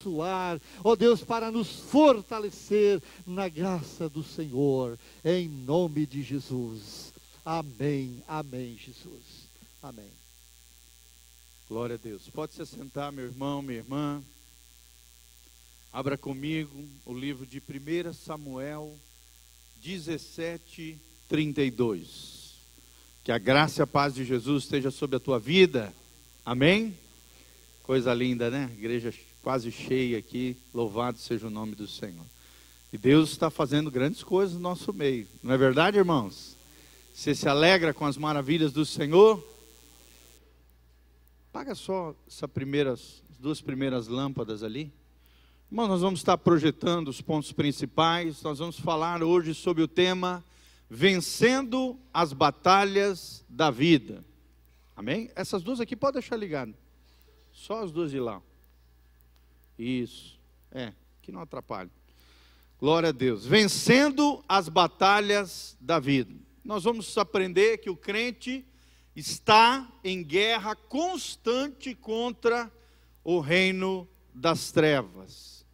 abençoar, ó Deus, para nos fortalecer na graça do Senhor, em nome de Jesus. Amém, amém, Jesus. Amém. Glória a Deus. Pode se sentar, meu irmão, minha irmã. Abra comigo o livro de 1 Samuel 17, 32. Que a graça e a paz de Jesus esteja sobre a tua vida. Amém? Coisa linda, né? Igreja quase cheia aqui. Louvado seja o nome do Senhor. E Deus está fazendo grandes coisas no nosso meio. Não é verdade, irmãos? Você se alegra com as maravilhas do Senhor? Paga só essas primeiras, duas primeiras lâmpadas ali. Irmãos, nós vamos estar projetando os pontos principais. Nós vamos falar hoje sobre o tema Vencendo as Batalhas da Vida. Amém? Essas duas aqui pode deixar ligado. Só as duas de lá. Isso. É, que não atrapalha. Glória a Deus. Vencendo as batalhas da vida. Nós vamos aprender que o crente está em guerra constante contra o reino das trevas.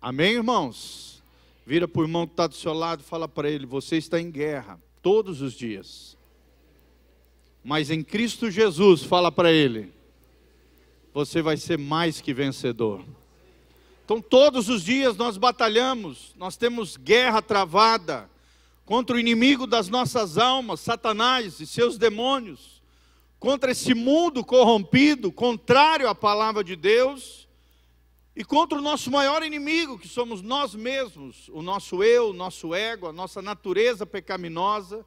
Amém, irmãos? Vira para o irmão que está do seu lado e fala para ele: você está em guerra todos os dias. Mas em Cristo Jesus, fala para ele: você vai ser mais que vencedor. Então, todos os dias nós batalhamos, nós temos guerra travada contra o inimigo das nossas almas, Satanás e seus demônios, contra esse mundo corrompido, contrário à palavra de Deus, e contra o nosso maior inimigo, que somos nós mesmos, o nosso eu, o nosso ego, a nossa natureza pecaminosa,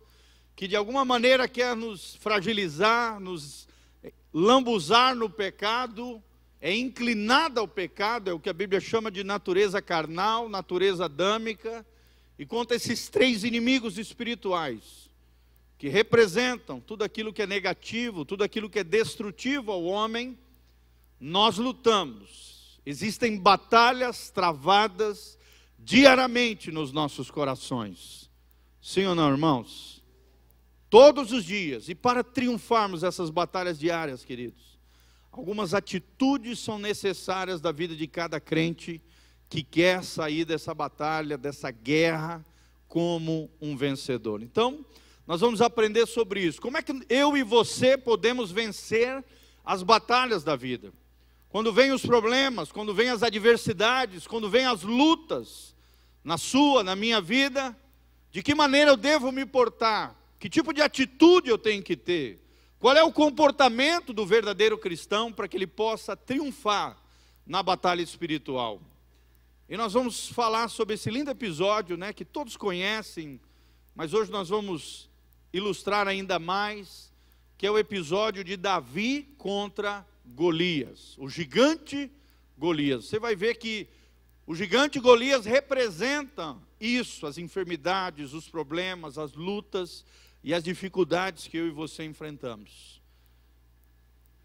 que de alguma maneira quer nos fragilizar, nos lambuzar no pecado é inclinada ao pecado, é o que a Bíblia chama de natureza carnal, natureza adâmica, e contra esses três inimigos espirituais, que representam tudo aquilo que é negativo, tudo aquilo que é destrutivo ao homem, nós lutamos. Existem batalhas travadas diariamente nos nossos corações. Sim ou não, irmãos? Todos os dias. E para triunfarmos essas batalhas diárias, queridos, Algumas atitudes são necessárias da vida de cada crente que quer sair dessa batalha, dessa guerra, como um vencedor. Então, nós vamos aprender sobre isso. Como é que eu e você podemos vencer as batalhas da vida? Quando vêm os problemas, quando vêm as adversidades, quando vêm as lutas na sua, na minha vida, de que maneira eu devo me portar? Que tipo de atitude eu tenho que ter? Qual é o comportamento do verdadeiro cristão para que ele possa triunfar na batalha espiritual? E nós vamos falar sobre esse lindo episódio, né, que todos conhecem, mas hoje nós vamos ilustrar ainda mais, que é o episódio de Davi contra Golias, o gigante Golias. Você vai ver que o gigante Golias representa isso, as enfermidades, os problemas, as lutas, e as dificuldades que eu e você enfrentamos.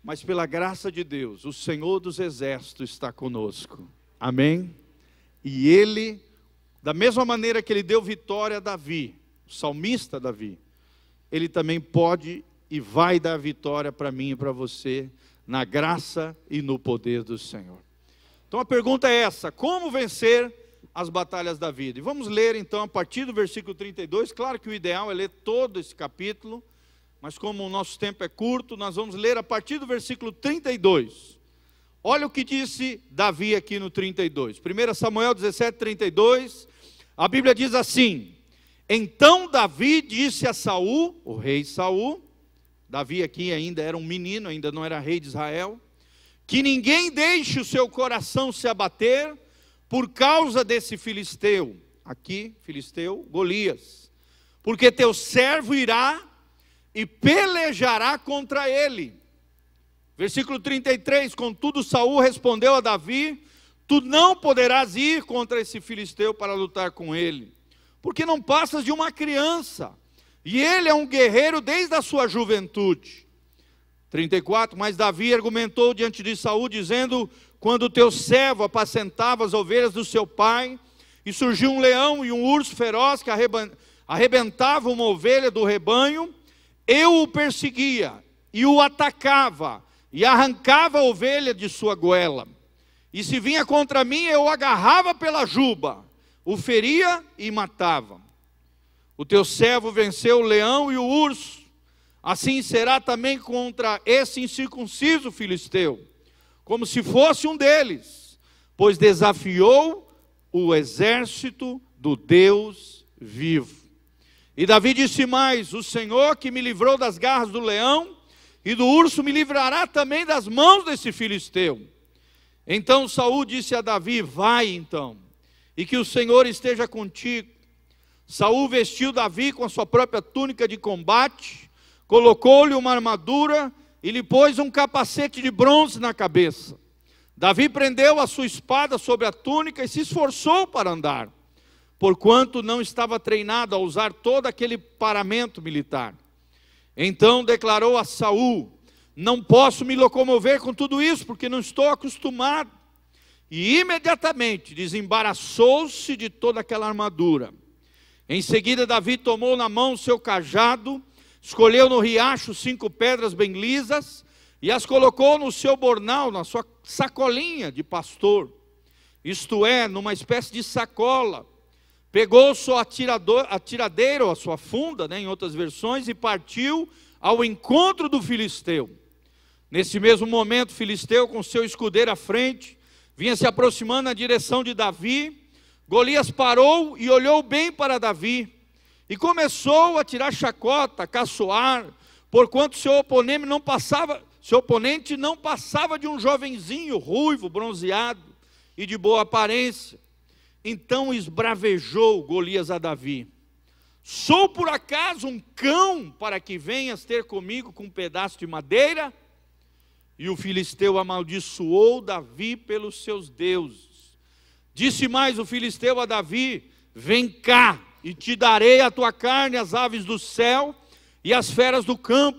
Mas pela graça de Deus, o Senhor dos Exércitos está conosco. Amém? E Ele, da mesma maneira que Ele deu vitória a Davi, o salmista Davi, Ele também pode e vai dar vitória para mim e para você, na graça e no poder do Senhor. Então a pergunta é essa: como vencer as batalhas da vida. E vamos ler então a partir do versículo 32. Claro que o ideal é ler todo esse capítulo, mas como o nosso tempo é curto, nós vamos ler a partir do versículo 32. Olha o que disse Davi aqui no 32. 1 Samuel 17, 32. A Bíblia diz assim: Então Davi disse a Saul, o rei Saul, Davi aqui ainda era um menino, ainda não era rei de Israel, que ninguém deixe o seu coração se abater por causa desse filisteu, aqui, filisteu, Golias, porque teu servo irá e pelejará contra ele. Versículo 33: Contudo, Saul respondeu a Davi: Tu não poderás ir contra esse filisteu para lutar com ele, porque não passas de uma criança, e ele é um guerreiro desde a sua juventude. 34, mas Davi argumentou diante de Saul, dizendo: quando o teu servo apacentava as ovelhas do seu pai, e surgiu um leão e um urso feroz que arrebentava uma ovelha do rebanho, eu o perseguia e o atacava e arrancava a ovelha de sua goela. e se vinha contra mim, eu o agarrava pela juba, o feria e matava. O teu servo venceu o leão e o urso, assim será também contra esse incircunciso filisteu, como se fosse um deles, pois desafiou o exército do Deus vivo. E Davi disse mais: O Senhor que me livrou das garras do leão e do urso me livrará também das mãos desse filisteu. Então Saul disse a Davi: Vai então, e que o Senhor esteja contigo. Saul vestiu Davi com a sua própria túnica de combate, colocou-lhe uma armadura e lhe pôs um capacete de bronze na cabeça. Davi prendeu a sua espada sobre a túnica e se esforçou para andar, porquanto não estava treinado a usar todo aquele paramento militar. Então declarou a Saul: não posso me locomover com tudo isso, porque não estou acostumado. E imediatamente desembaraçou-se de toda aquela armadura. Em seguida, Davi tomou na mão seu cajado, escolheu no riacho cinco pedras bem lisas e as colocou no seu bornal, na sua sacolinha de pastor, isto é, numa espécie de sacola. Pegou sua atiradeira, ou a sua funda, né, em outras versões, e partiu ao encontro do filisteu. Nesse mesmo momento, Filisteu, com seu escudeiro à frente, vinha se aproximando na direção de Davi. Golias parou e olhou bem para Davi e começou a tirar chacota, caçoar, porquanto seu oponente não passava, seu oponente não passava de um jovenzinho ruivo, bronzeado e de boa aparência. Então esbravejou Golias a Davi: Sou por acaso um cão para que venhas ter comigo com um pedaço de madeira? E o filisteu amaldiçoou Davi pelos seus deuses. Disse mais o filisteu a Davi: Vem cá, e te darei a tua carne, as aves do céu e as feras do campo.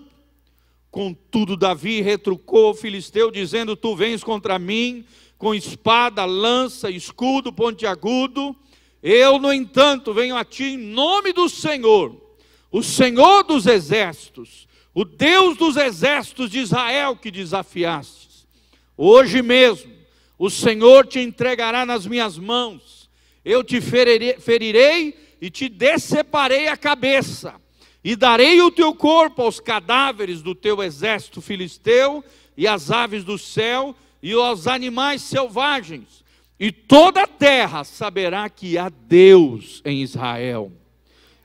Contudo, Davi retrucou o filisteu, dizendo: Tu vens contra mim com espada, lança, escudo pontiagudo. Eu, no entanto, venho a ti em nome do Senhor, o Senhor dos exércitos o Deus dos exércitos de Israel que desafiastes. Hoje mesmo, o Senhor te entregará nas minhas mãos, eu te ferirei, e te deceparei a cabeça, e darei o teu corpo aos cadáveres do teu exército filisteu, e às aves do céu, e aos animais selvagens, e toda a terra saberá que há Deus em Israel.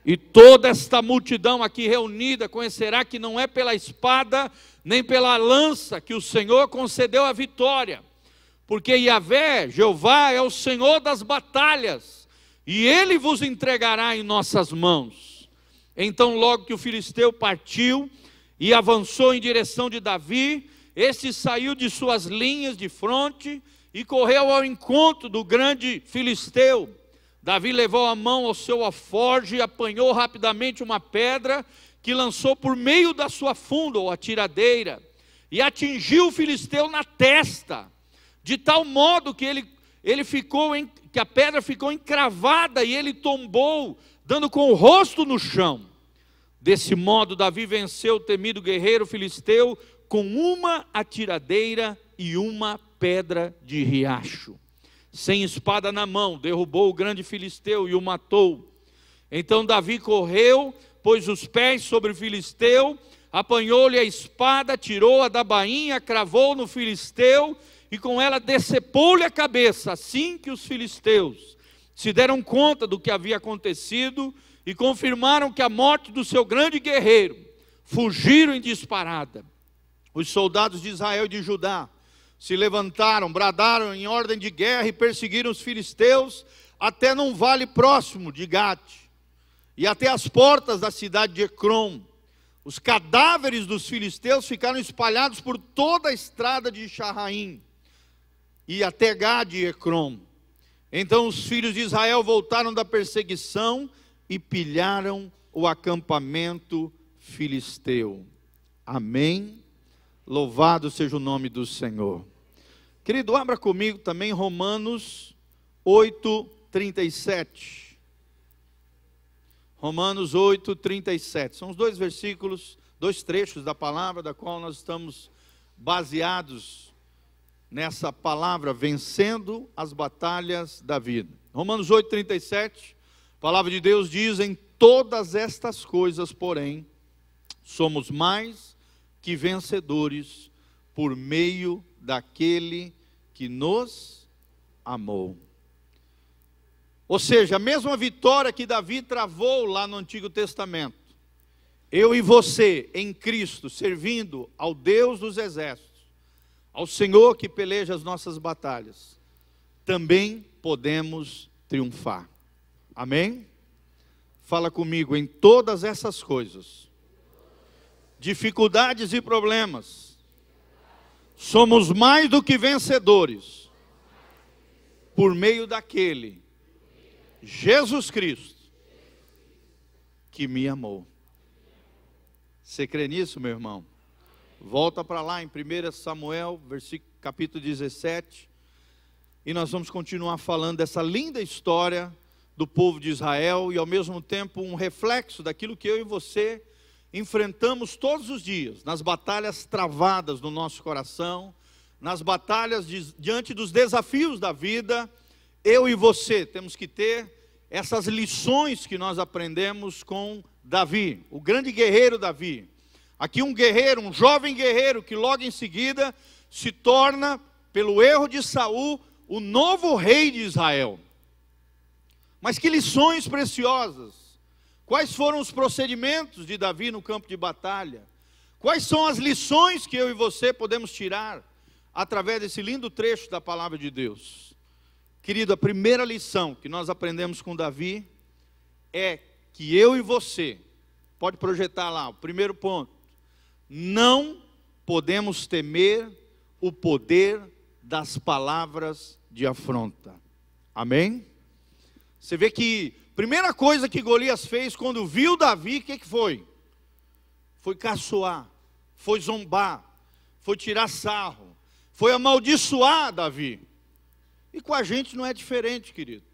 E toda esta multidão aqui reunida conhecerá que não é pela espada nem pela lança que o Senhor concedeu a vitória, porque Yahvé, Jeová, é o Senhor das batalhas, e ele vos entregará em nossas mãos. Então, logo que o filisteu partiu e avançou em direção de Davi, este saiu de suas linhas de fronte e correu ao encontro do grande filisteu Davi levou a mão ao seu alforge e apanhou rapidamente uma pedra que lançou por meio da sua funda ou atiradeira e atingiu o filisteu na testa, de tal modo que ele, ele ficou em, que a pedra ficou encravada e ele tombou, dando com o rosto no chão. Desse modo, Davi venceu o temido guerreiro filisteu com uma atiradeira e uma pedra de riacho sem espada na mão, derrubou o grande filisteu e o matou. Então Davi correu, pôs os pés sobre o filisteu, apanhou-lhe a espada, tirou-a da bainha, cravou no filisteu e com ela decepou-lhe a cabeça. Assim que os filisteus se deram conta do que havia acontecido e confirmaram que a morte do seu grande guerreiro, fugiram em disparada. Os soldados de Israel e de Judá se levantaram, bradaram em ordem de guerra e perseguiram os filisteus até num vale próximo de Gate e até as portas da cidade de Ecrom. Os cadáveres dos filisteus ficaram espalhados por toda a estrada de Charraim e até Gade e Ecrom. Então os filhos de Israel voltaram da perseguição e pilharam o acampamento filisteu. Amém. Louvado seja o nome do Senhor. Querido, abra comigo também Romanos 8, 37. Romanos 8, 37. São os dois versículos, dois trechos da palavra da qual nós estamos baseados nessa palavra, vencendo as batalhas da vida. Romanos 8,37, a palavra de Deus diz: Em todas estas coisas, porém, somos mais que vencedores por meio daquele que nos amou. Ou seja, a mesma vitória que Davi travou lá no Antigo Testamento, eu e você em Cristo, servindo ao Deus dos exércitos, ao Senhor que peleja as nossas batalhas, também podemos triunfar. Amém? Fala comigo em todas essas coisas, dificuldades e problemas, somos mais do que vencedores, por meio daquele, Jesus Cristo, que me amou. Você crê nisso, meu irmão? Volta para lá em 1 Samuel, versículo, capítulo 17, e nós vamos continuar falando dessa linda história do povo de Israel e ao mesmo tempo um reflexo daquilo que eu e você enfrentamos todos os dias, nas batalhas travadas no nosso coração, nas batalhas de, diante dos desafios da vida, eu e você temos que ter essas lições que nós aprendemos com Davi, o grande guerreiro Davi. Aqui um guerreiro, um jovem guerreiro que logo em seguida se torna, pelo erro de Saul, o novo rei de Israel. Mas que lições preciosas! Quais foram os procedimentos de Davi no campo de batalha? Quais são as lições que eu e você podemos tirar através desse lindo trecho da palavra de Deus? Querido, a primeira lição que nós aprendemos com Davi é que eu e você, pode projetar lá, o primeiro ponto, não podemos temer o poder das palavras de afronta. Amém? Você vê que primeira coisa que Golias fez quando viu Davi, o que, que foi? Foi caçoar, foi zombar, foi tirar sarro, foi amaldiçoar Davi. E com a gente não é diferente, querido.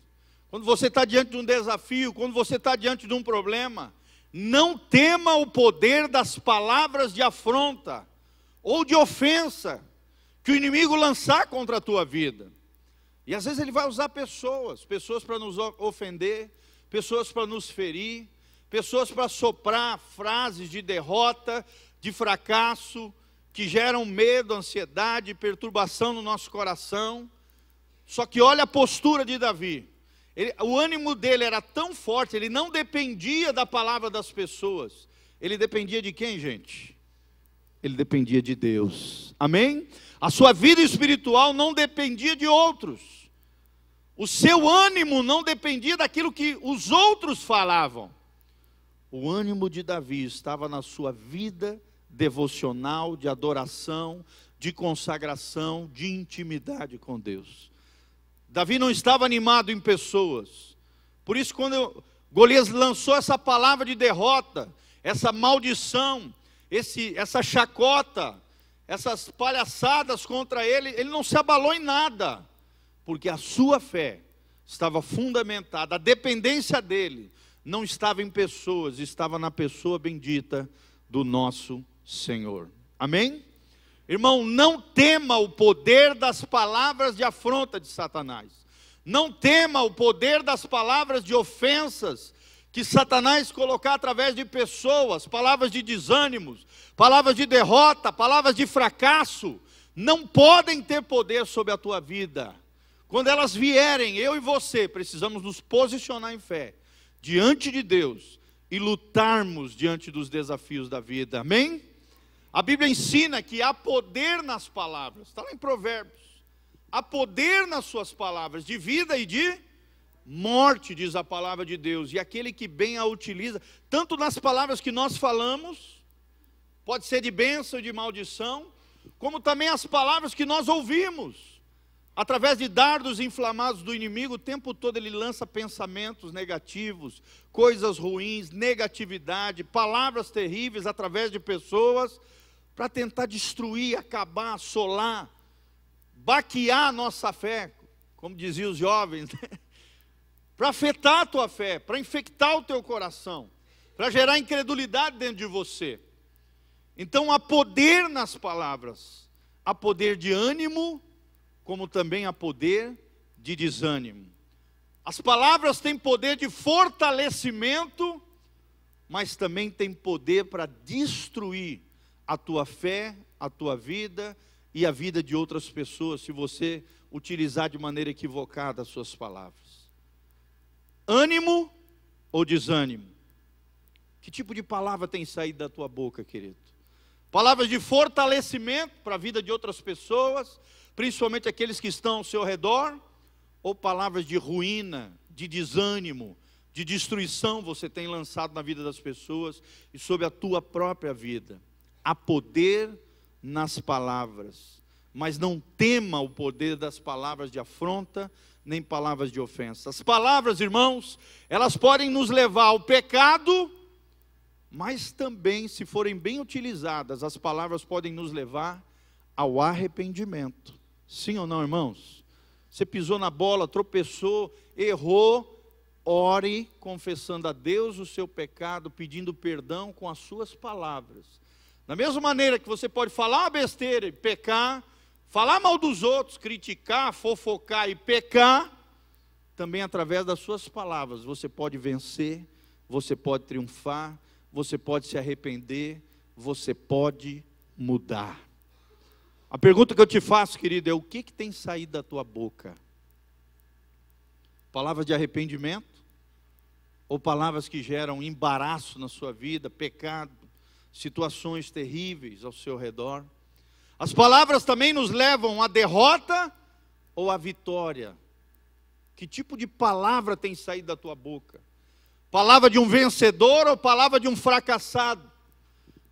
Quando você está diante de um desafio, quando você está diante de um problema, não tema o poder das palavras de afronta ou de ofensa que o inimigo lançar contra a tua vida. E às vezes ele vai usar pessoas, pessoas para nos ofender, pessoas para nos ferir, pessoas para soprar frases de derrota, de fracasso, que geram medo, ansiedade, perturbação no nosso coração. Só que olha a postura de Davi. Ele, o ânimo dele era tão forte, ele não dependia da palavra das pessoas. Ele dependia de quem, gente? Ele dependia de Deus. Amém? A sua vida espiritual não dependia de outros. O seu ânimo não dependia daquilo que os outros falavam. O ânimo de Davi estava na sua vida devocional, de adoração, de consagração, de intimidade com Deus. Davi não estava animado em pessoas. Por isso, quando Golias lançou essa palavra de derrota, essa maldição, esse, essa chacota, essas palhaçadas contra ele, ele não se abalou em nada, porque a sua fé estava fundamentada, a dependência dele não estava em pessoas, estava na pessoa bendita do nosso Senhor. Amém? Irmão, não tema o poder das palavras de afronta de Satanás. Não tema o poder das palavras de ofensas que Satanás colocar através de pessoas, palavras de desânimos, palavras de derrota, palavras de fracasso, não podem ter poder sobre a tua vida. Quando elas vierem, eu e você precisamos nos posicionar em fé diante de Deus e lutarmos diante dos desafios da vida. Amém? A Bíblia ensina que há poder nas palavras, está lá em Provérbios. Há poder nas suas palavras, de vida e de morte, diz a palavra de Deus, e aquele que bem a utiliza, tanto nas palavras que nós falamos, pode ser de bênção e de maldição, como também as palavras que nós ouvimos, através de dardos inflamados do inimigo, o tempo todo ele lança pensamentos negativos, coisas ruins, negatividade, palavras terríveis através de pessoas, para tentar destruir, acabar, assolar, baquear a nossa fé, como diziam os jovens, né? para afetar a tua fé, para infectar o teu coração, para gerar incredulidade dentro de você. Então há poder nas palavras, há poder de ânimo como também há poder de desânimo. As palavras têm poder de fortalecimento, mas também têm poder para destruir a tua fé, a tua vida e a vida de outras pessoas, se você utilizar de maneira equivocada as suas palavras. Ânimo ou desânimo? Que tipo de palavra tem saído da tua boca, querido? Palavras de fortalecimento para a vida de outras pessoas, principalmente aqueles que estão ao seu redor, ou palavras de ruína, de desânimo, de destruição você tem lançado na vida das pessoas e sobre a tua própria vida. Há poder nas palavras, mas não tema o poder das palavras de afronta, nem palavras de ofensa. As palavras, irmãos, elas podem nos levar ao pecado, mas também, se forem bem utilizadas, as palavras podem nos levar ao arrependimento. Sim ou não, irmãos? Você pisou na bola, tropeçou, errou, ore confessando a Deus o seu pecado, pedindo perdão com as suas palavras. Da mesma maneira que você pode falar uma besteira e pecar, falar mal dos outros, criticar, fofocar e pecar, também através das suas palavras você pode vencer, você pode triunfar, você pode se arrepender, você pode mudar. A pergunta que eu te faço, querido, é o que, que tem saído da tua boca? Palavras de arrependimento? Ou palavras que geram embaraço na sua vida, pecado, situações terríveis ao seu redor? As palavras também nos levam à derrota ou à vitória? Que tipo de palavra tem saído da tua boca? Palavra de um vencedor ou palavra de um fracassado?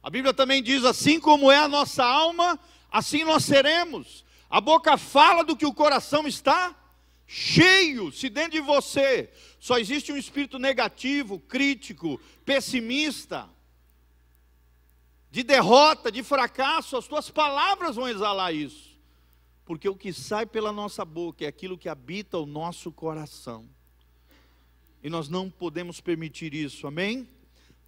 A Bíblia também diz: assim como é a nossa alma, assim nós seremos. A boca fala do que o coração está cheio. Se dentro de você só existe um espírito negativo, crítico, pessimista, de derrota, de fracasso, as tuas palavras vão exalar isso. Porque o que sai pela nossa boca é aquilo que habita o nosso coração. E nós não podemos permitir isso, amém?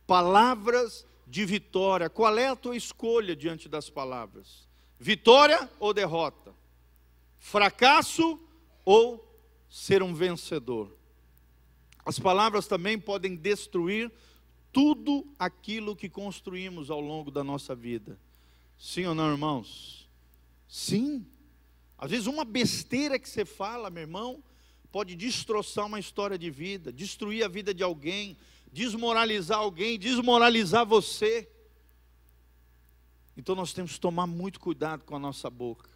Palavras de vitória. Qual é a tua escolha diante das palavras? Vitória ou derrota? Fracasso ou ser um vencedor? As palavras também podem destruir tudo aquilo que construímos ao longo da nossa vida. Sim ou não, irmãos? Sim. Às vezes uma besteira que você fala, meu irmão, pode destroçar uma história de vida, destruir a vida de alguém, desmoralizar alguém, desmoralizar você. Então nós temos que tomar muito cuidado com a nossa boca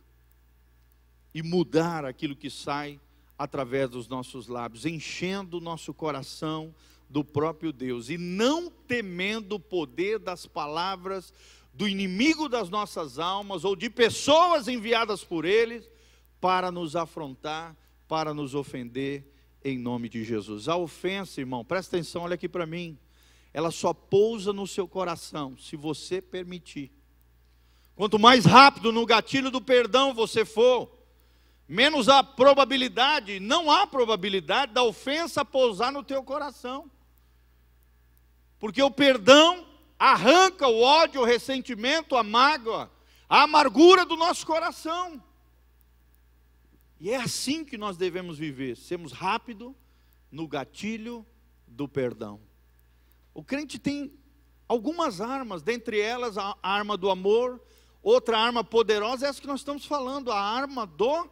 e mudar aquilo que sai através dos nossos lábios, enchendo o nosso coração do próprio Deus e não temendo o poder das palavras do inimigo das nossas almas ou de pessoas enviadas por ele para nos afrontar, para nos ofender em nome de Jesus. A ofensa, irmão, presta atenção, olha aqui para mim. Ela só pousa no seu coração se você permitir. Quanto mais rápido no gatilho do perdão você for, menos a probabilidade, não há probabilidade da ofensa pousar no teu coração. Porque o perdão arranca o ódio, o ressentimento, a mágoa, a amargura do nosso coração. E é assim que nós devemos viver, sermos rápido no gatilho do perdão. O crente tem algumas armas, dentre elas a arma do amor, Outra arma poderosa é essa que nós estamos falando, a arma do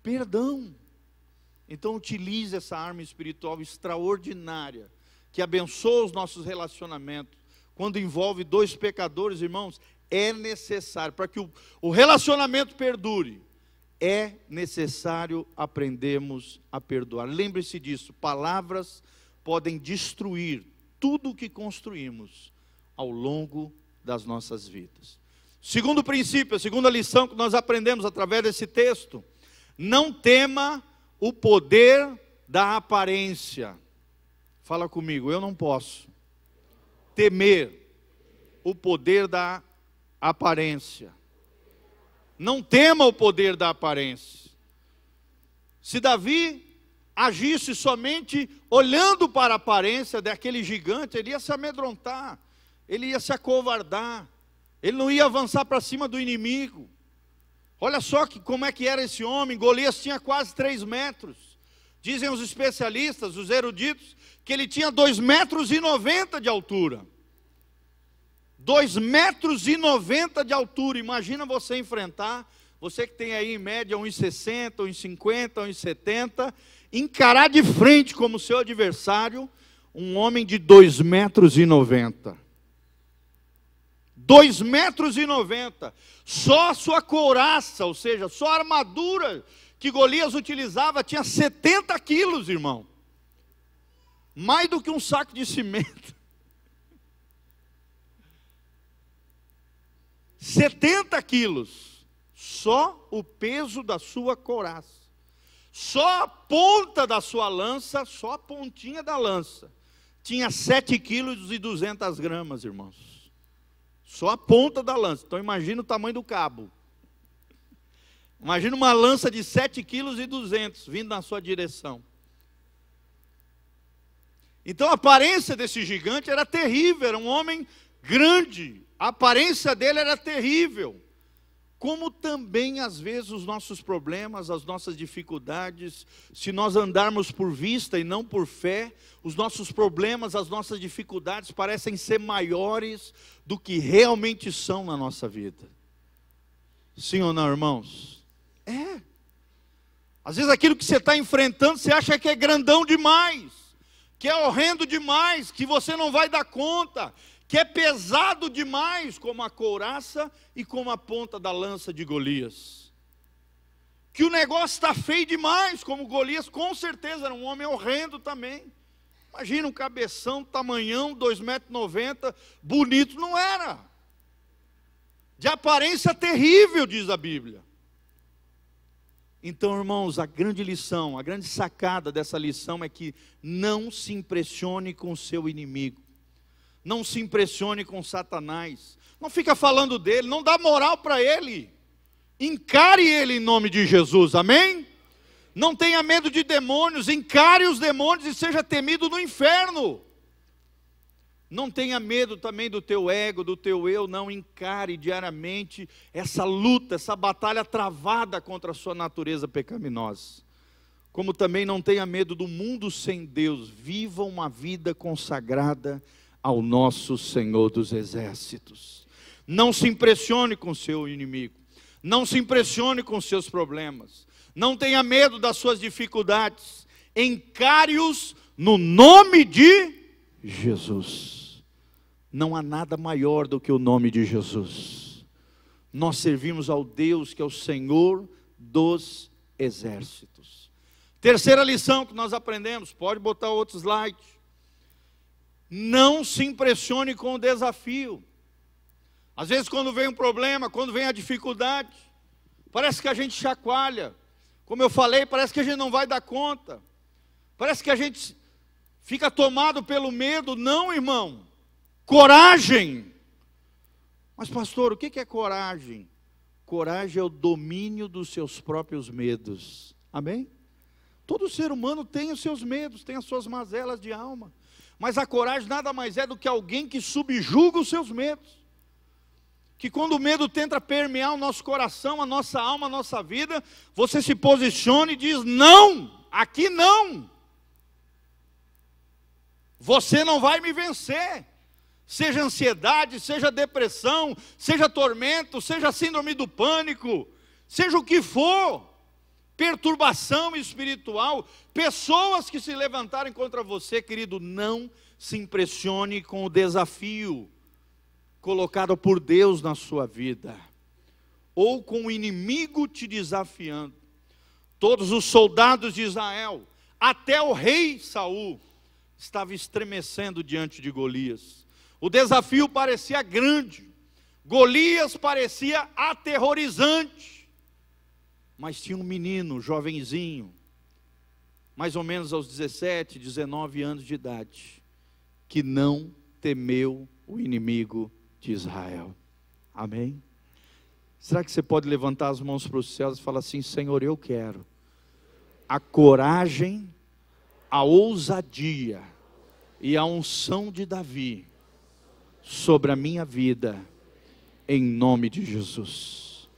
perdão. Então utilize essa arma espiritual extraordinária, que abençoa os nossos relacionamentos. Quando envolve dois pecadores, irmãos, é necessário, para que o, o relacionamento perdure, é necessário aprendermos a perdoar. Lembre-se disso, palavras podem destruir tudo o que construímos ao longo das nossas vidas. Segundo princípio, a segunda lição que nós aprendemos através desse texto: não tema o poder da aparência. Fala comigo, eu não posso temer o poder da aparência. Não tema o poder da aparência. Se Davi agisse somente olhando para a aparência daquele gigante, ele ia se amedrontar, ele ia se acovardar, ele não ia avançar para cima do inimigo. Olha só que, como é que era esse homem. Golias tinha quase três metros. Dizem os especialistas, os eruditos, que ele tinha dois metros e noventa de altura. Dois metros e noventa de altura. Imagina você enfrentar, você que tem aí em média uns 60, uns 50, uns 70, encarar de frente como seu adversário um homem de dois metros e noventa. Dois metros e noventa. Só a sua couraça, ou seja, só a armadura que Golias utilizava tinha 70 quilos, irmão. Mais do que um saco de cimento. 70 quilos. Só o peso da sua couraça. Só a ponta da sua lança, só a pontinha da lança, tinha 7 quilos e 200 gramas, irmãos. Só a ponta da lança. Então imagina o tamanho do cabo. Imagina uma lança de 7 quilos e 200 vindo na sua direção. Então a aparência desse gigante era terrível, era um homem grande. A aparência dele era terrível como também às vezes os nossos problemas, as nossas dificuldades, se nós andarmos por vista e não por fé, os nossos problemas, as nossas dificuldades parecem ser maiores do que realmente são na nossa vida. Sim ou não, irmãos? É. Às vezes aquilo que você está enfrentando, você acha que é grandão demais, que é horrendo demais, que você não vai dar conta, que é pesado demais, como a couraça e como a ponta da lança de Golias. Que o negócio está feio demais, como Golias, com certeza era um homem horrendo também. Imagina um cabeção, tamanhão, 2,90 metros, bonito não era. De aparência terrível, diz a Bíblia. Então, irmãos, a grande lição, a grande sacada dessa lição é que não se impressione com o seu inimigo. Não se impressione com Satanás. Não fica falando dele, não dá moral para ele. Encare ele em nome de Jesus, amém? Não tenha medo de demônios, encare os demônios e seja temido no inferno. Não tenha medo também do teu ego, do teu eu, não encare diariamente essa luta, essa batalha travada contra a sua natureza pecaminosa. Como também não tenha medo do mundo sem Deus, viva uma vida consagrada ao nosso Senhor dos Exércitos. Não se impressione com seu inimigo, não se impressione com seus problemas, não tenha medo das suas dificuldades, encare-os no nome de Jesus. Não há nada maior do que o nome de Jesus. Nós servimos ao Deus que é o Senhor dos exércitos. Terceira lição que nós aprendemos, pode botar outro slide. Não se impressione com o desafio. Às vezes, quando vem um problema, quando vem a dificuldade, parece que a gente chacoalha. Como eu falei, parece que a gente não vai dar conta. Parece que a gente fica tomado pelo medo. Não, irmão. Coragem. Mas, pastor, o que é coragem? Coragem é o domínio dos seus próprios medos. Amém? Todo ser humano tem os seus medos, tem as suas mazelas de alma. Mas a coragem nada mais é do que alguém que subjuga os seus medos. Que quando o medo tenta permear o nosso coração, a nossa alma, a nossa vida, você se posiciona e diz: não, aqui não. Você não vai me vencer. Seja ansiedade, seja depressão, seja tormento, seja síndrome do pânico, seja o que for perturbação espiritual, pessoas que se levantarem contra você, querido, não se impressione com o desafio colocado por Deus na sua vida, ou com o inimigo te desafiando. Todos os soldados de Israel, até o rei Saul, estava estremecendo diante de Golias. O desafio parecia grande, Golias parecia aterrorizante mas tinha um menino, jovenzinho, mais ou menos aos 17, 19 anos de idade, que não temeu o inimigo de Israel. Amém? Será que você pode levantar as mãos para os céus e falar assim: Senhor, eu quero a coragem, a ousadia e a unção de Davi sobre a minha vida, em nome de Jesus.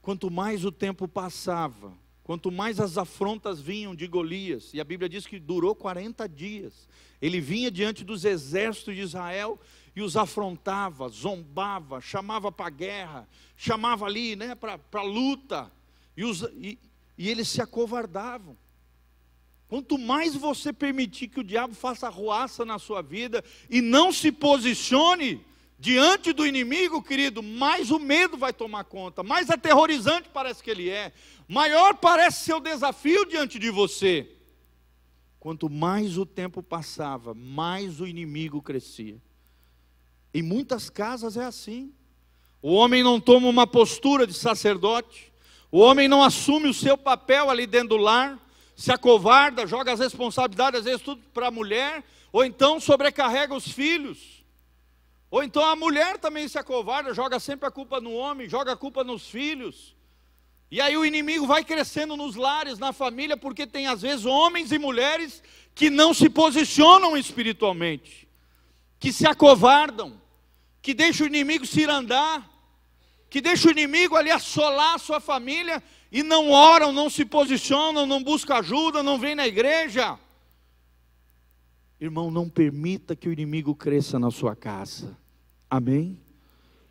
quanto mais o tempo passava, quanto mais as afrontas vinham de Golias, e a Bíblia diz que durou 40 dias, ele vinha diante dos exércitos de Israel e os afrontava, zombava, chamava para a guerra, chamava ali né, para a luta, e, os, e, e eles se acovardavam. Quanto mais você permitir que o diabo faça arruaça na sua vida e não se posicione diante do inimigo, querido, mais o medo vai tomar conta, mais aterrorizante parece que ele é, maior parece ser o desafio diante de você. Quanto mais o tempo passava, mais o inimigo crescia. Em muitas casas é assim. O homem não toma uma postura de sacerdote, o homem não assume o seu papel ali dentro do lar, se acovarda, joga as responsabilidades, às vezes, tudo para a mulher, ou então sobrecarrega os filhos. Ou então a mulher também se acovarda, joga sempre a culpa no homem, joga a culpa nos filhos. E aí o inimigo vai crescendo nos lares, na família, porque tem às vezes homens e mulheres que não se posicionam espiritualmente, que se acovardam, que deixam o inimigo se irandar, que deixam o inimigo ali assolar a sua família e não oram, não se posicionam, não buscam ajuda, não vêm na igreja. Irmão, não permita que o inimigo cresça na sua casa. Amém?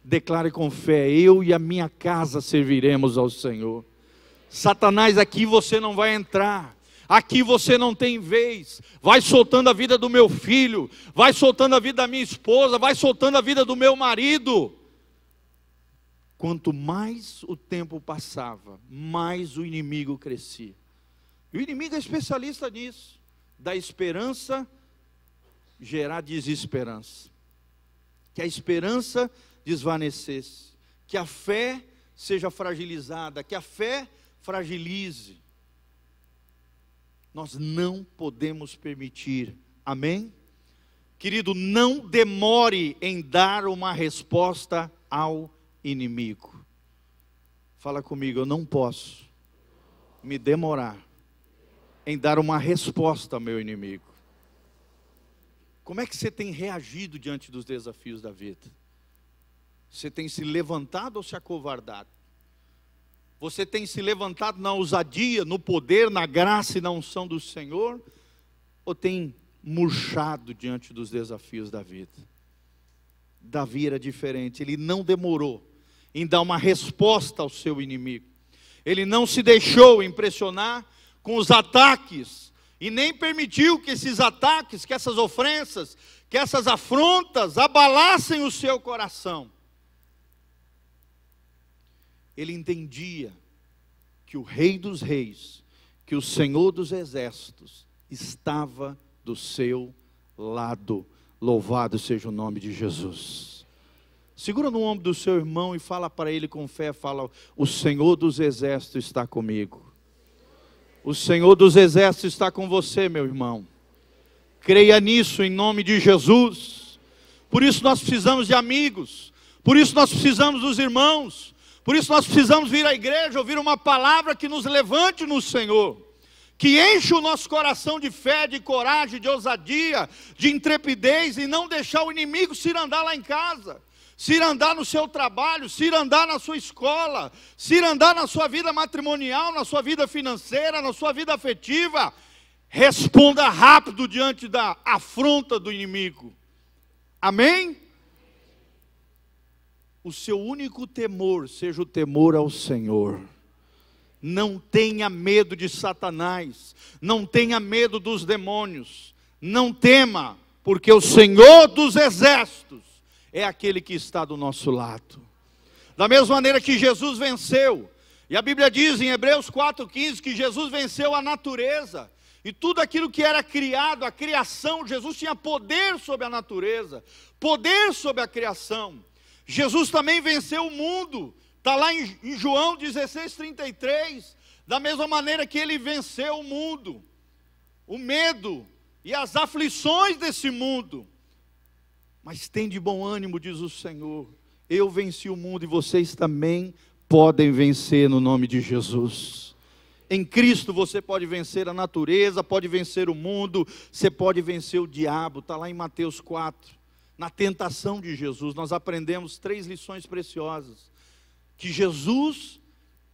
Declare com fé: eu e a minha casa serviremos ao Senhor. Satanás, aqui você não vai entrar. Aqui você não tem vez. Vai soltando a vida do meu filho, vai soltando a vida da minha esposa, vai soltando a vida do meu marido. Quanto mais o tempo passava, mais o inimigo crescia. E o inimigo é especialista nisso, da esperança gerar desesperança. Que a esperança desvanecesse, que a fé seja fragilizada, que a fé fragilize. Nós não podemos permitir, amém? Querido, não demore em dar uma resposta ao inimigo. Fala comigo, eu não posso me demorar em dar uma resposta ao meu inimigo. Como é que você tem reagido diante dos desafios da vida? Você tem se levantado ou se acovardado? Você tem se levantado na ousadia, no poder, na graça e na unção do Senhor? Ou tem murchado diante dos desafios da vida? Davi era diferente, ele não demorou em dar uma resposta ao seu inimigo. Ele não se deixou impressionar com os ataques e nem permitiu que esses ataques, que essas ofensas, que essas afrontas abalassem o seu coração. Ele entendia que o Rei dos Reis, que o Senhor dos Exércitos, estava do seu lado. Louvado seja o nome de Jesus. Segura no ombro do seu irmão e fala para ele com fé, fala: "O Senhor dos exércitos está comigo". O Senhor dos Exércitos está com você, meu irmão. Creia nisso em nome de Jesus. Por isso nós precisamos de amigos. Por isso nós precisamos dos irmãos. Por isso nós precisamos vir à igreja, ouvir uma palavra que nos levante no Senhor. Que enche o nosso coração de fé, de coragem, de ousadia, de intrepidez e não deixar o inimigo se andar lá em casa se ir andar no seu trabalho, se ir andar na sua escola, se ir andar na sua vida matrimonial, na sua vida financeira, na sua vida afetiva, responda rápido diante da afronta do inimigo. Amém? O seu único temor seja o temor ao Senhor. Não tenha medo de Satanás, não tenha medo dos demônios, não tema, porque o Senhor dos exércitos é aquele que está do nosso lado. Da mesma maneira que Jesus venceu, e a Bíblia diz em Hebreus 4,15 que Jesus venceu a natureza, e tudo aquilo que era criado, a criação, Jesus tinha poder sobre a natureza, poder sobre a criação. Jesus também venceu o mundo, está lá em, em João 16,33, da mesma maneira que ele venceu o mundo, o medo e as aflições desse mundo. Mas tem de bom ânimo, diz o Senhor. Eu venci o mundo e vocês também podem vencer no nome de Jesus. Em Cristo você pode vencer a natureza, pode vencer o mundo, você pode vencer o diabo. Está lá em Mateus 4. Na tentação de Jesus, nós aprendemos três lições preciosas. Que Jesus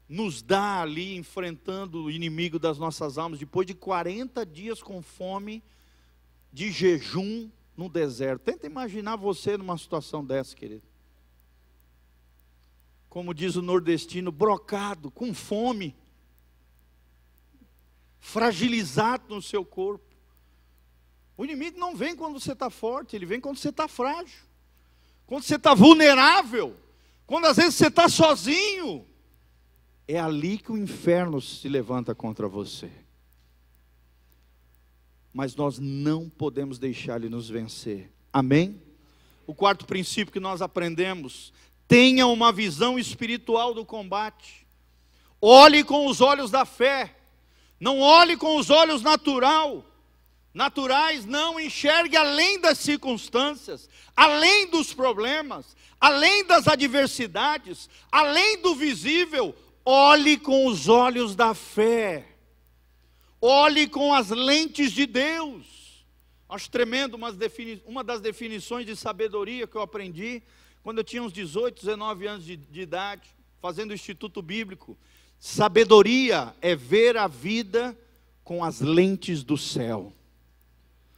nos dá ali enfrentando o inimigo das nossas almas, depois de 40 dias com fome, de jejum no deserto. Tenta imaginar você numa situação dessa, querido. Como diz o nordestino, brocado, com fome, fragilizado no seu corpo. O inimigo não vem quando você está forte, ele vem quando você está frágil, quando você está vulnerável, quando às vezes você está sozinho é ali que o inferno se levanta contra você. Mas nós não podemos deixar ele nos vencer. Amém? O quarto princípio que nós aprendemos: tenha uma visão espiritual do combate. Olhe com os olhos da fé. Não olhe com os olhos natural. Naturais, não enxergue além das circunstâncias, além dos problemas, além das adversidades, além do visível, Olhe com os olhos da fé. Olhe com as lentes de Deus. Acho tremendo uma das definições de sabedoria que eu aprendi quando eu tinha uns 18, 19 anos de, de idade, fazendo o Instituto Bíblico. Sabedoria é ver a vida com as lentes do céu.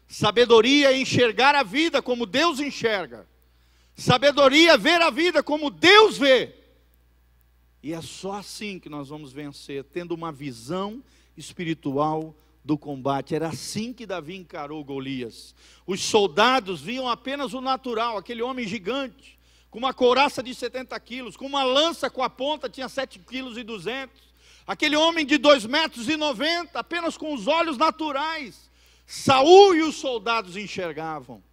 Sabedoria é enxergar a vida como Deus enxerga. Sabedoria é ver a vida como Deus vê. E é só assim que nós vamos vencer, tendo uma visão espiritual do combate. Era assim que Davi encarou Golias. Os soldados viam apenas o natural, aquele homem gigante, com uma couraça de 70 quilos, com uma lança com a ponta, tinha 7 quilos e 200. Aquele homem de 2 metros e 90, apenas com os olhos naturais. Saul e os soldados enxergavam.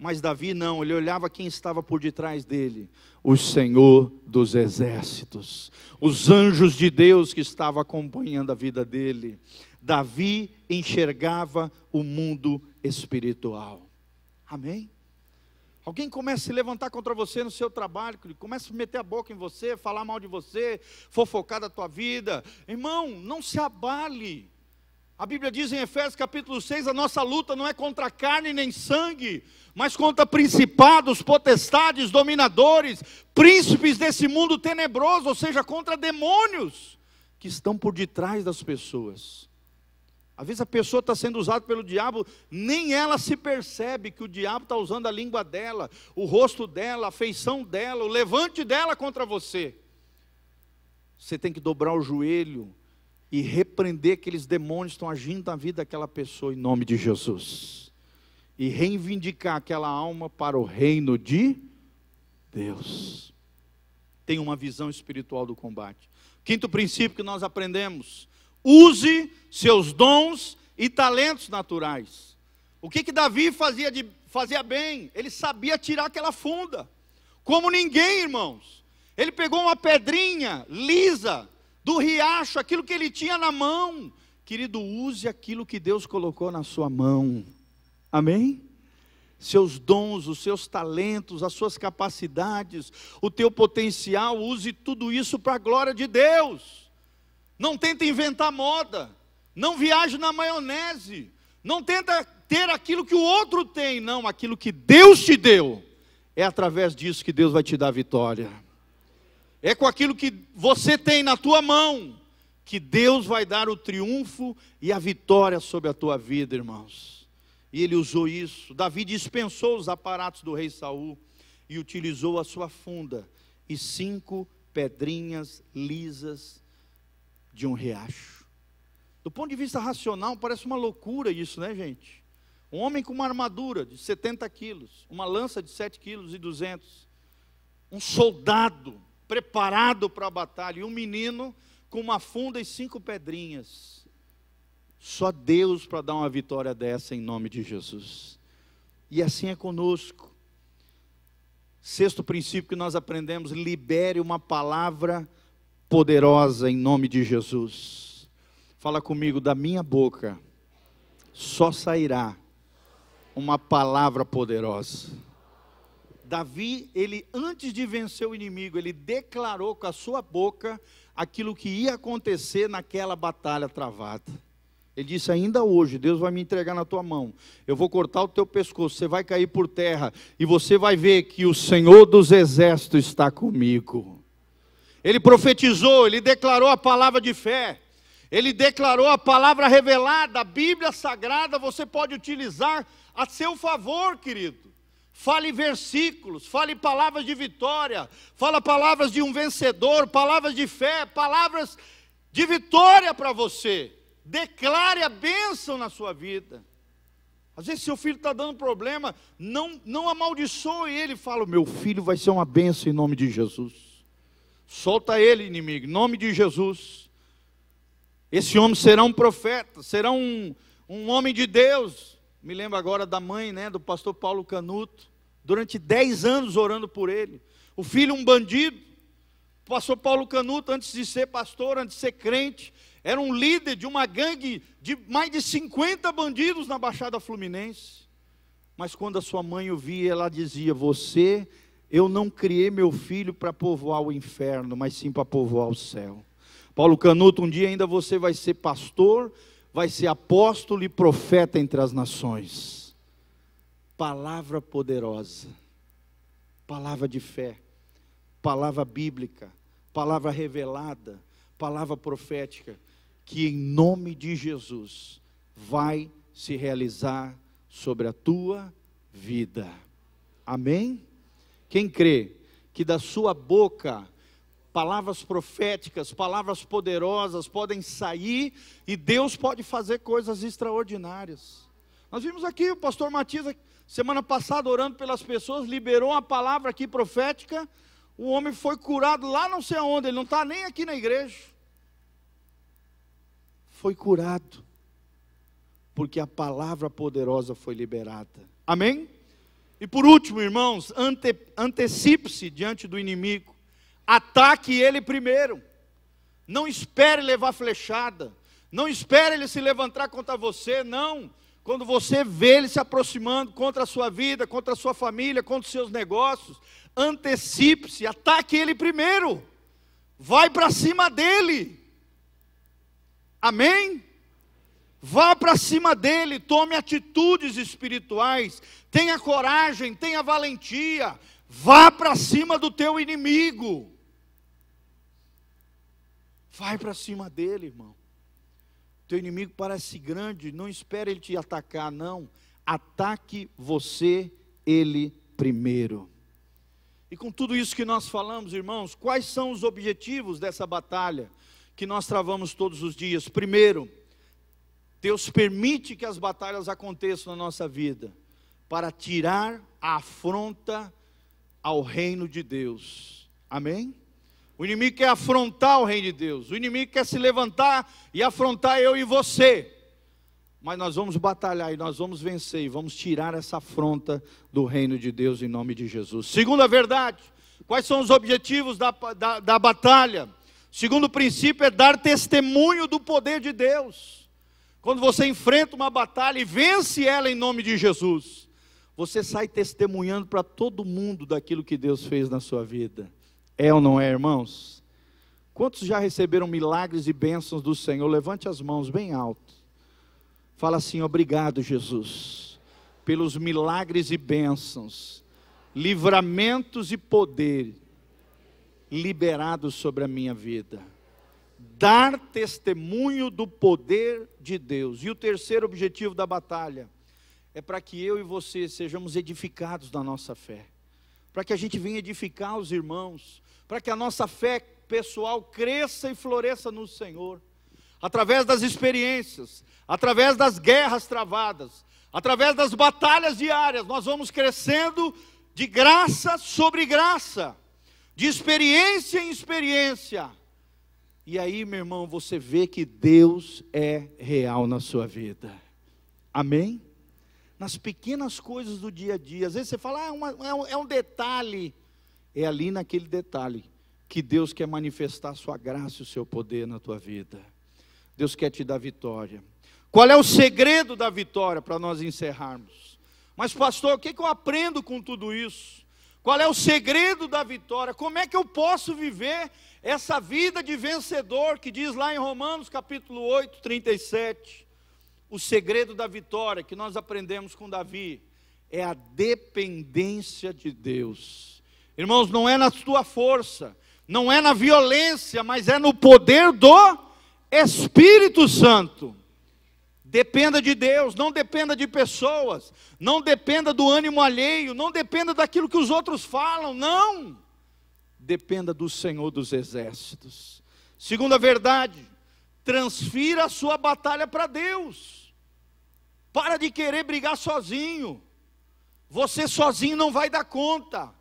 Mas Davi não, ele olhava quem estava por detrás dele, o Senhor dos exércitos, os anjos de Deus que estavam acompanhando a vida dele. Davi enxergava o mundo espiritual. Amém? Alguém começa a se levantar contra você no seu trabalho, começa a meter a boca em você, falar mal de você, fofocar da tua vida. Irmão, não se abale. A Bíblia diz em Efésios capítulo 6: a nossa luta não é contra carne nem sangue, mas contra principados, potestades, dominadores, príncipes desse mundo tenebroso, ou seja, contra demônios que estão por detrás das pessoas. Às vezes a pessoa está sendo usada pelo diabo, nem ela se percebe que o diabo está usando a língua dela, o rosto dela, a feição dela, o levante dela contra você. Você tem que dobrar o joelho e repreender aqueles demônios que estão agindo na vida daquela pessoa em nome de Jesus. E reivindicar aquela alma para o reino de Deus. Tem uma visão espiritual do combate. Quinto princípio que nós aprendemos: use seus dons e talentos naturais. O que que Davi fazia de fazia bem? Ele sabia tirar aquela funda. Como ninguém, irmãos. Ele pegou uma pedrinha lisa, do riacho, aquilo que ele tinha na mão. Querido, use aquilo que Deus colocou na sua mão. Amém? Seus dons, os seus talentos, as suas capacidades, o teu potencial, use tudo isso para a glória de Deus. Não tenta inventar moda, não viaje na maionese, não tenta ter aquilo que o outro tem, não, aquilo que Deus te deu. É através disso que Deus vai te dar vitória. É com aquilo que você tem na tua mão que Deus vai dar o triunfo e a vitória sobre a tua vida, irmãos. E ele usou isso. Davi dispensou os aparatos do rei Saul e utilizou a sua funda e cinco pedrinhas lisas de um riacho. Do ponto de vista racional, parece uma loucura isso, né, gente? Um homem com uma armadura de 70 quilos, uma lança de 7 quilos e 200, um soldado preparado para a batalha, e um menino com uma funda e cinco pedrinhas. Só Deus para dar uma vitória dessa em nome de Jesus. E assim é conosco. Sexto princípio que nós aprendemos: libere uma palavra poderosa em nome de Jesus. Fala comigo, da minha boca só sairá uma palavra poderosa. Davi, ele antes de vencer o inimigo, ele declarou com a sua boca aquilo que ia acontecer naquela batalha travada. Ele disse: Ainda hoje, Deus vai me entregar na tua mão. Eu vou cortar o teu pescoço, você vai cair por terra, e você vai ver que o Senhor dos exércitos está comigo. ele profetizou, ele declarou a palavra de fé, ele declarou a palavra revelada, a Bíblia Sagrada você pode utilizar a seu favor, querido. Fale versículos, fale palavras de vitória, fala palavras de um vencedor, palavras de fé, palavras de vitória para você. Declare a bênção na sua vida. Às vezes seu filho está dando problema, não, não amaldiçoe ele, fala: meu filho vai ser uma bênção em nome de Jesus. Solta ele, inimigo, em nome de Jesus. Esse homem será um profeta, será um, um homem de Deus. Me lembro agora da mãe, né, do pastor Paulo Canuto, durante dez anos orando por ele. O filho, um bandido. O pastor Paulo Canuto, antes de ser pastor, antes de ser crente, era um líder de uma gangue de mais de 50 bandidos na Baixada Fluminense. Mas quando a sua mãe o via, ela dizia: Você, eu não criei meu filho para povoar o inferno, mas sim para povoar o céu. Paulo Canuto, um dia ainda você vai ser pastor, vai ser apóstolo e profeta entre as nações. Palavra poderosa, palavra de fé, palavra bíblica, palavra revelada, palavra profética que em nome de Jesus vai se realizar sobre a tua vida. Amém? Quem crê que da sua boca palavras proféticas, palavras poderosas podem sair e Deus pode fazer coisas extraordinárias. Nós vimos aqui o pastor Matias semana passada orando pelas pessoas, liberou uma palavra aqui profética, o homem foi curado lá não sei aonde, ele não está nem aqui na igreja foi curado, porque a palavra poderosa foi liberada. Amém? E por último, irmãos, ante, antecipe-se diante do inimigo, ataque ele primeiro, não espere levar flechada, não espere ele se levantar contra você, não. Quando você vê ele se aproximando contra a sua vida, contra a sua família, contra os seus negócios, antecipe-se, ataque ele primeiro, vai para cima dele. Amém? Vá para cima dele, tome atitudes espirituais, tenha coragem, tenha valentia, vá para cima do teu inimigo. Vai para cima dele, irmão. Teu inimigo parece grande, não espere ele te atacar, não. Ataque você ele primeiro. E com tudo isso que nós falamos, irmãos, quais são os objetivos dessa batalha? que nós travamos todos os dias. Primeiro, Deus permite que as batalhas aconteçam na nossa vida para tirar a afronta ao reino de Deus. Amém? O inimigo quer afrontar o reino de Deus. O inimigo quer se levantar e afrontar eu e você. Mas nós vamos batalhar e nós vamos vencer e vamos tirar essa afronta do reino de Deus em nome de Jesus. Segunda verdade, quais são os objetivos da, da, da batalha? Segundo princípio é dar testemunho do poder de Deus. Quando você enfrenta uma batalha e vence ela em nome de Jesus, você sai testemunhando para todo mundo daquilo que Deus fez na sua vida. É ou não é, irmãos? Quantos já receberam milagres e bênçãos do Senhor? Levante as mãos bem alto. Fala assim: obrigado, Jesus, pelos milagres e bênçãos, livramentos e poder liberado sobre a minha vida. Dar testemunho do poder de Deus. E o terceiro objetivo da batalha é para que eu e você sejamos edificados na nossa fé. Para que a gente venha edificar os irmãos, para que a nossa fé pessoal cresça e floresça no Senhor. Através das experiências, através das guerras travadas, através das batalhas diárias, nós vamos crescendo de graça sobre graça de experiência em experiência. E aí, meu irmão, você vê que Deus é real na sua vida. Amém? Nas pequenas coisas do dia a dia. Às vezes você fala, ah, é, uma, é, um, é um detalhe. É ali naquele detalhe que Deus quer manifestar a sua graça e o seu poder na tua vida. Deus quer te dar vitória. Qual é o segredo da vitória para nós encerrarmos? Mas, pastor, o que, que eu aprendo com tudo isso? Qual é o segredo da vitória? Como é que eu posso viver essa vida de vencedor que diz lá em Romanos capítulo 8, 37? O segredo da vitória que nós aprendemos com Davi é a dependência de Deus. Irmãos, não é na tua força, não é na violência, mas é no poder do Espírito Santo. Dependa de Deus, não dependa de pessoas, não dependa do ânimo alheio, não dependa daquilo que os outros falam, não. Dependa do Senhor dos exércitos. Segunda verdade, transfira a sua batalha para Deus. Para de querer brigar sozinho. Você sozinho não vai dar conta.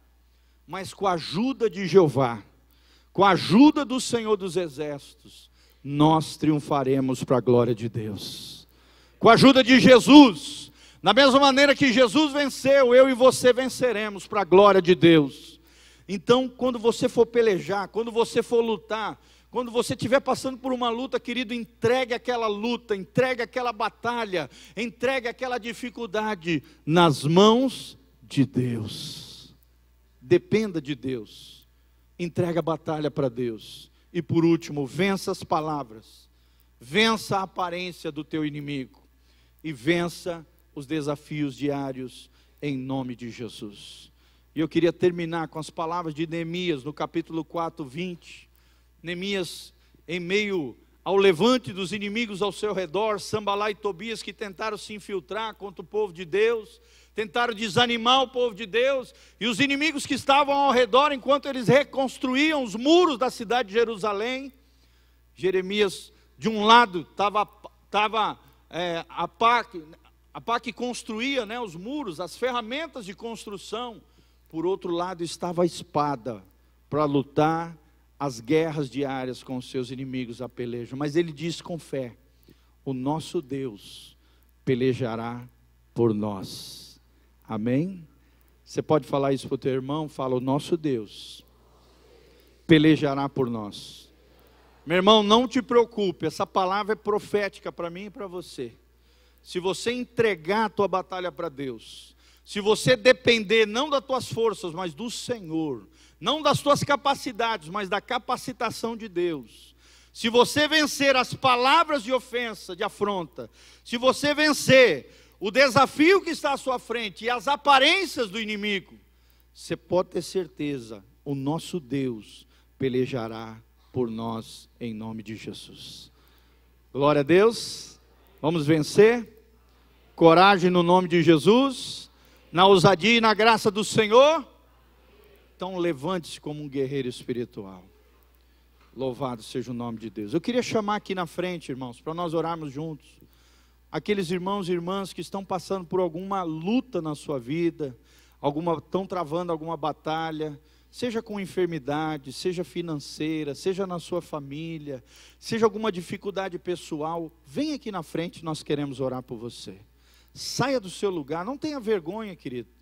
Mas com a ajuda de Jeová, com a ajuda do Senhor dos exércitos, nós triunfaremos para a glória de Deus com a ajuda de Jesus, da mesma maneira que Jesus venceu, eu e você venceremos para a glória de Deus. Então, quando você for pelejar, quando você for lutar, quando você estiver passando por uma luta, querido, entregue aquela luta, entregue aquela batalha, entregue aquela dificuldade nas mãos de Deus. Dependa de Deus. Entregue a batalha para Deus. E por último, vença as palavras. Vença a aparência do teu inimigo e vença os desafios diários em nome de Jesus. E eu queria terminar com as palavras de Neemias no capítulo 4, 20. Neemias, em meio ao levante dos inimigos ao seu redor, Sambalá e Tobias que tentaram se infiltrar contra o povo de Deus, tentaram desanimar o povo de Deus, e os inimigos que estavam ao redor enquanto eles reconstruíam os muros da cidade de Jerusalém. Jeremias, de um lado, estava é, a pá a pá que construía né, os muros, as ferramentas de construção. Por outro lado estava a espada para lutar as guerras diárias com os seus inimigos a pelejo. Mas ele diz com fé: o nosso Deus pelejará por nós. Amém? Você pode falar isso para o teu irmão? Fala, o nosso Deus pelejará por nós. Meu irmão, não te preocupe, essa palavra é profética para mim e para você. Se você entregar a tua batalha para Deus, se você depender não das tuas forças, mas do Senhor, não das tuas capacidades, mas da capacitação de Deus, se você vencer as palavras de ofensa, de afronta, se você vencer o desafio que está à sua frente e as aparências do inimigo, você pode ter certeza, o nosso Deus pelejará por nós, em nome de Jesus. Glória a Deus. Vamos vencer. Coragem no nome de Jesus. Na ousadia e na graça do Senhor. Então levante-se como um guerreiro espiritual. Louvado seja o nome de Deus. Eu queria chamar aqui na frente, irmãos, para nós orarmos juntos. Aqueles irmãos e irmãs que estão passando por alguma luta na sua vida, alguma estão travando alguma batalha, seja com enfermidade, seja financeira, seja na sua família, seja alguma dificuldade pessoal, vem aqui na frente, nós queremos orar por você. Saia do seu lugar, não tenha vergonha, querido.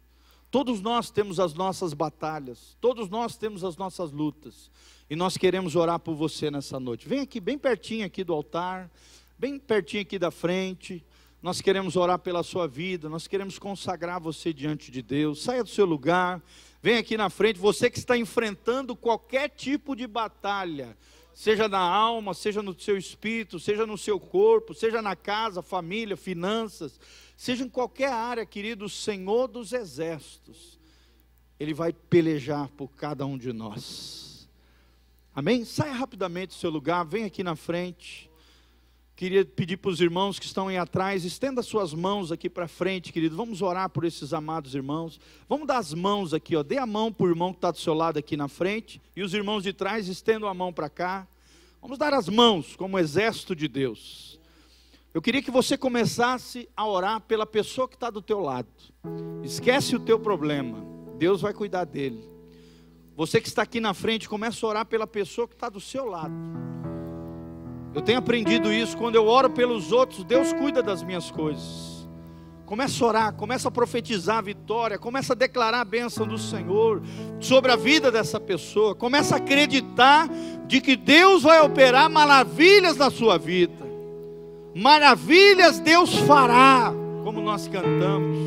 Todos nós temos as nossas batalhas, todos nós temos as nossas lutas, e nós queremos orar por você nessa noite. Vem aqui, bem pertinho aqui do altar, bem pertinho aqui da frente. Nós queremos orar pela sua vida, nós queremos consagrar você diante de Deus. Saia do seu lugar. Vem aqui na frente, você que está enfrentando qualquer tipo de batalha, seja na alma, seja no seu espírito, seja no seu corpo, seja na casa, família, finanças, seja em qualquer área, querido, o Senhor dos exércitos, Ele vai pelejar por cada um de nós. Amém? Saia rapidamente do seu lugar, vem aqui na frente. Queria pedir para os irmãos que estão aí atrás, estenda suas mãos aqui para frente, querido. Vamos orar por esses amados irmãos. Vamos dar as mãos aqui, ó. Dê a mão para o irmão que está do seu lado aqui na frente. E os irmãos de trás estendam a mão para cá. Vamos dar as mãos como exército de Deus. Eu queria que você começasse a orar pela pessoa que está do teu lado. Esquece o teu problema. Deus vai cuidar dele. Você que está aqui na frente, começa a orar pela pessoa que está do seu lado. Eu tenho aprendido isso, quando eu oro pelos outros, Deus cuida das minhas coisas. Começa a orar, começa a profetizar a vitória, começa a declarar a bênção do Senhor sobre a vida dessa pessoa, começa a acreditar de que Deus vai operar maravilhas na sua vida. Maravilhas Deus fará, como nós cantamos.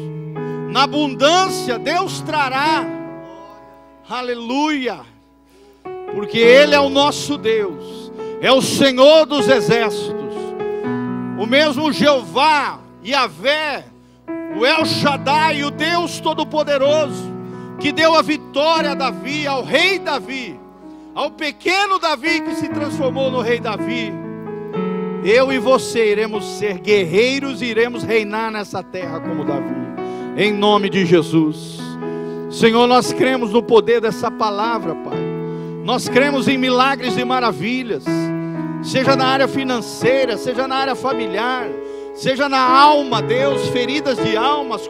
Na abundância Deus trará. Aleluia. Porque Ele é o nosso Deus é o Senhor dos exércitos, o mesmo Jeová, Yahvé, o El Shaddai, o Deus Todo-Poderoso, que deu a vitória a Davi, ao rei Davi, ao pequeno Davi que se transformou no rei Davi. Eu e você iremos ser guerreiros e iremos reinar nessa terra como Davi, em nome de Jesus. Senhor, nós cremos no poder dessa palavra, Pai. Nós cremos em milagres e maravilhas, seja na área financeira, seja na área familiar, seja na alma, Deus, feridas de almas,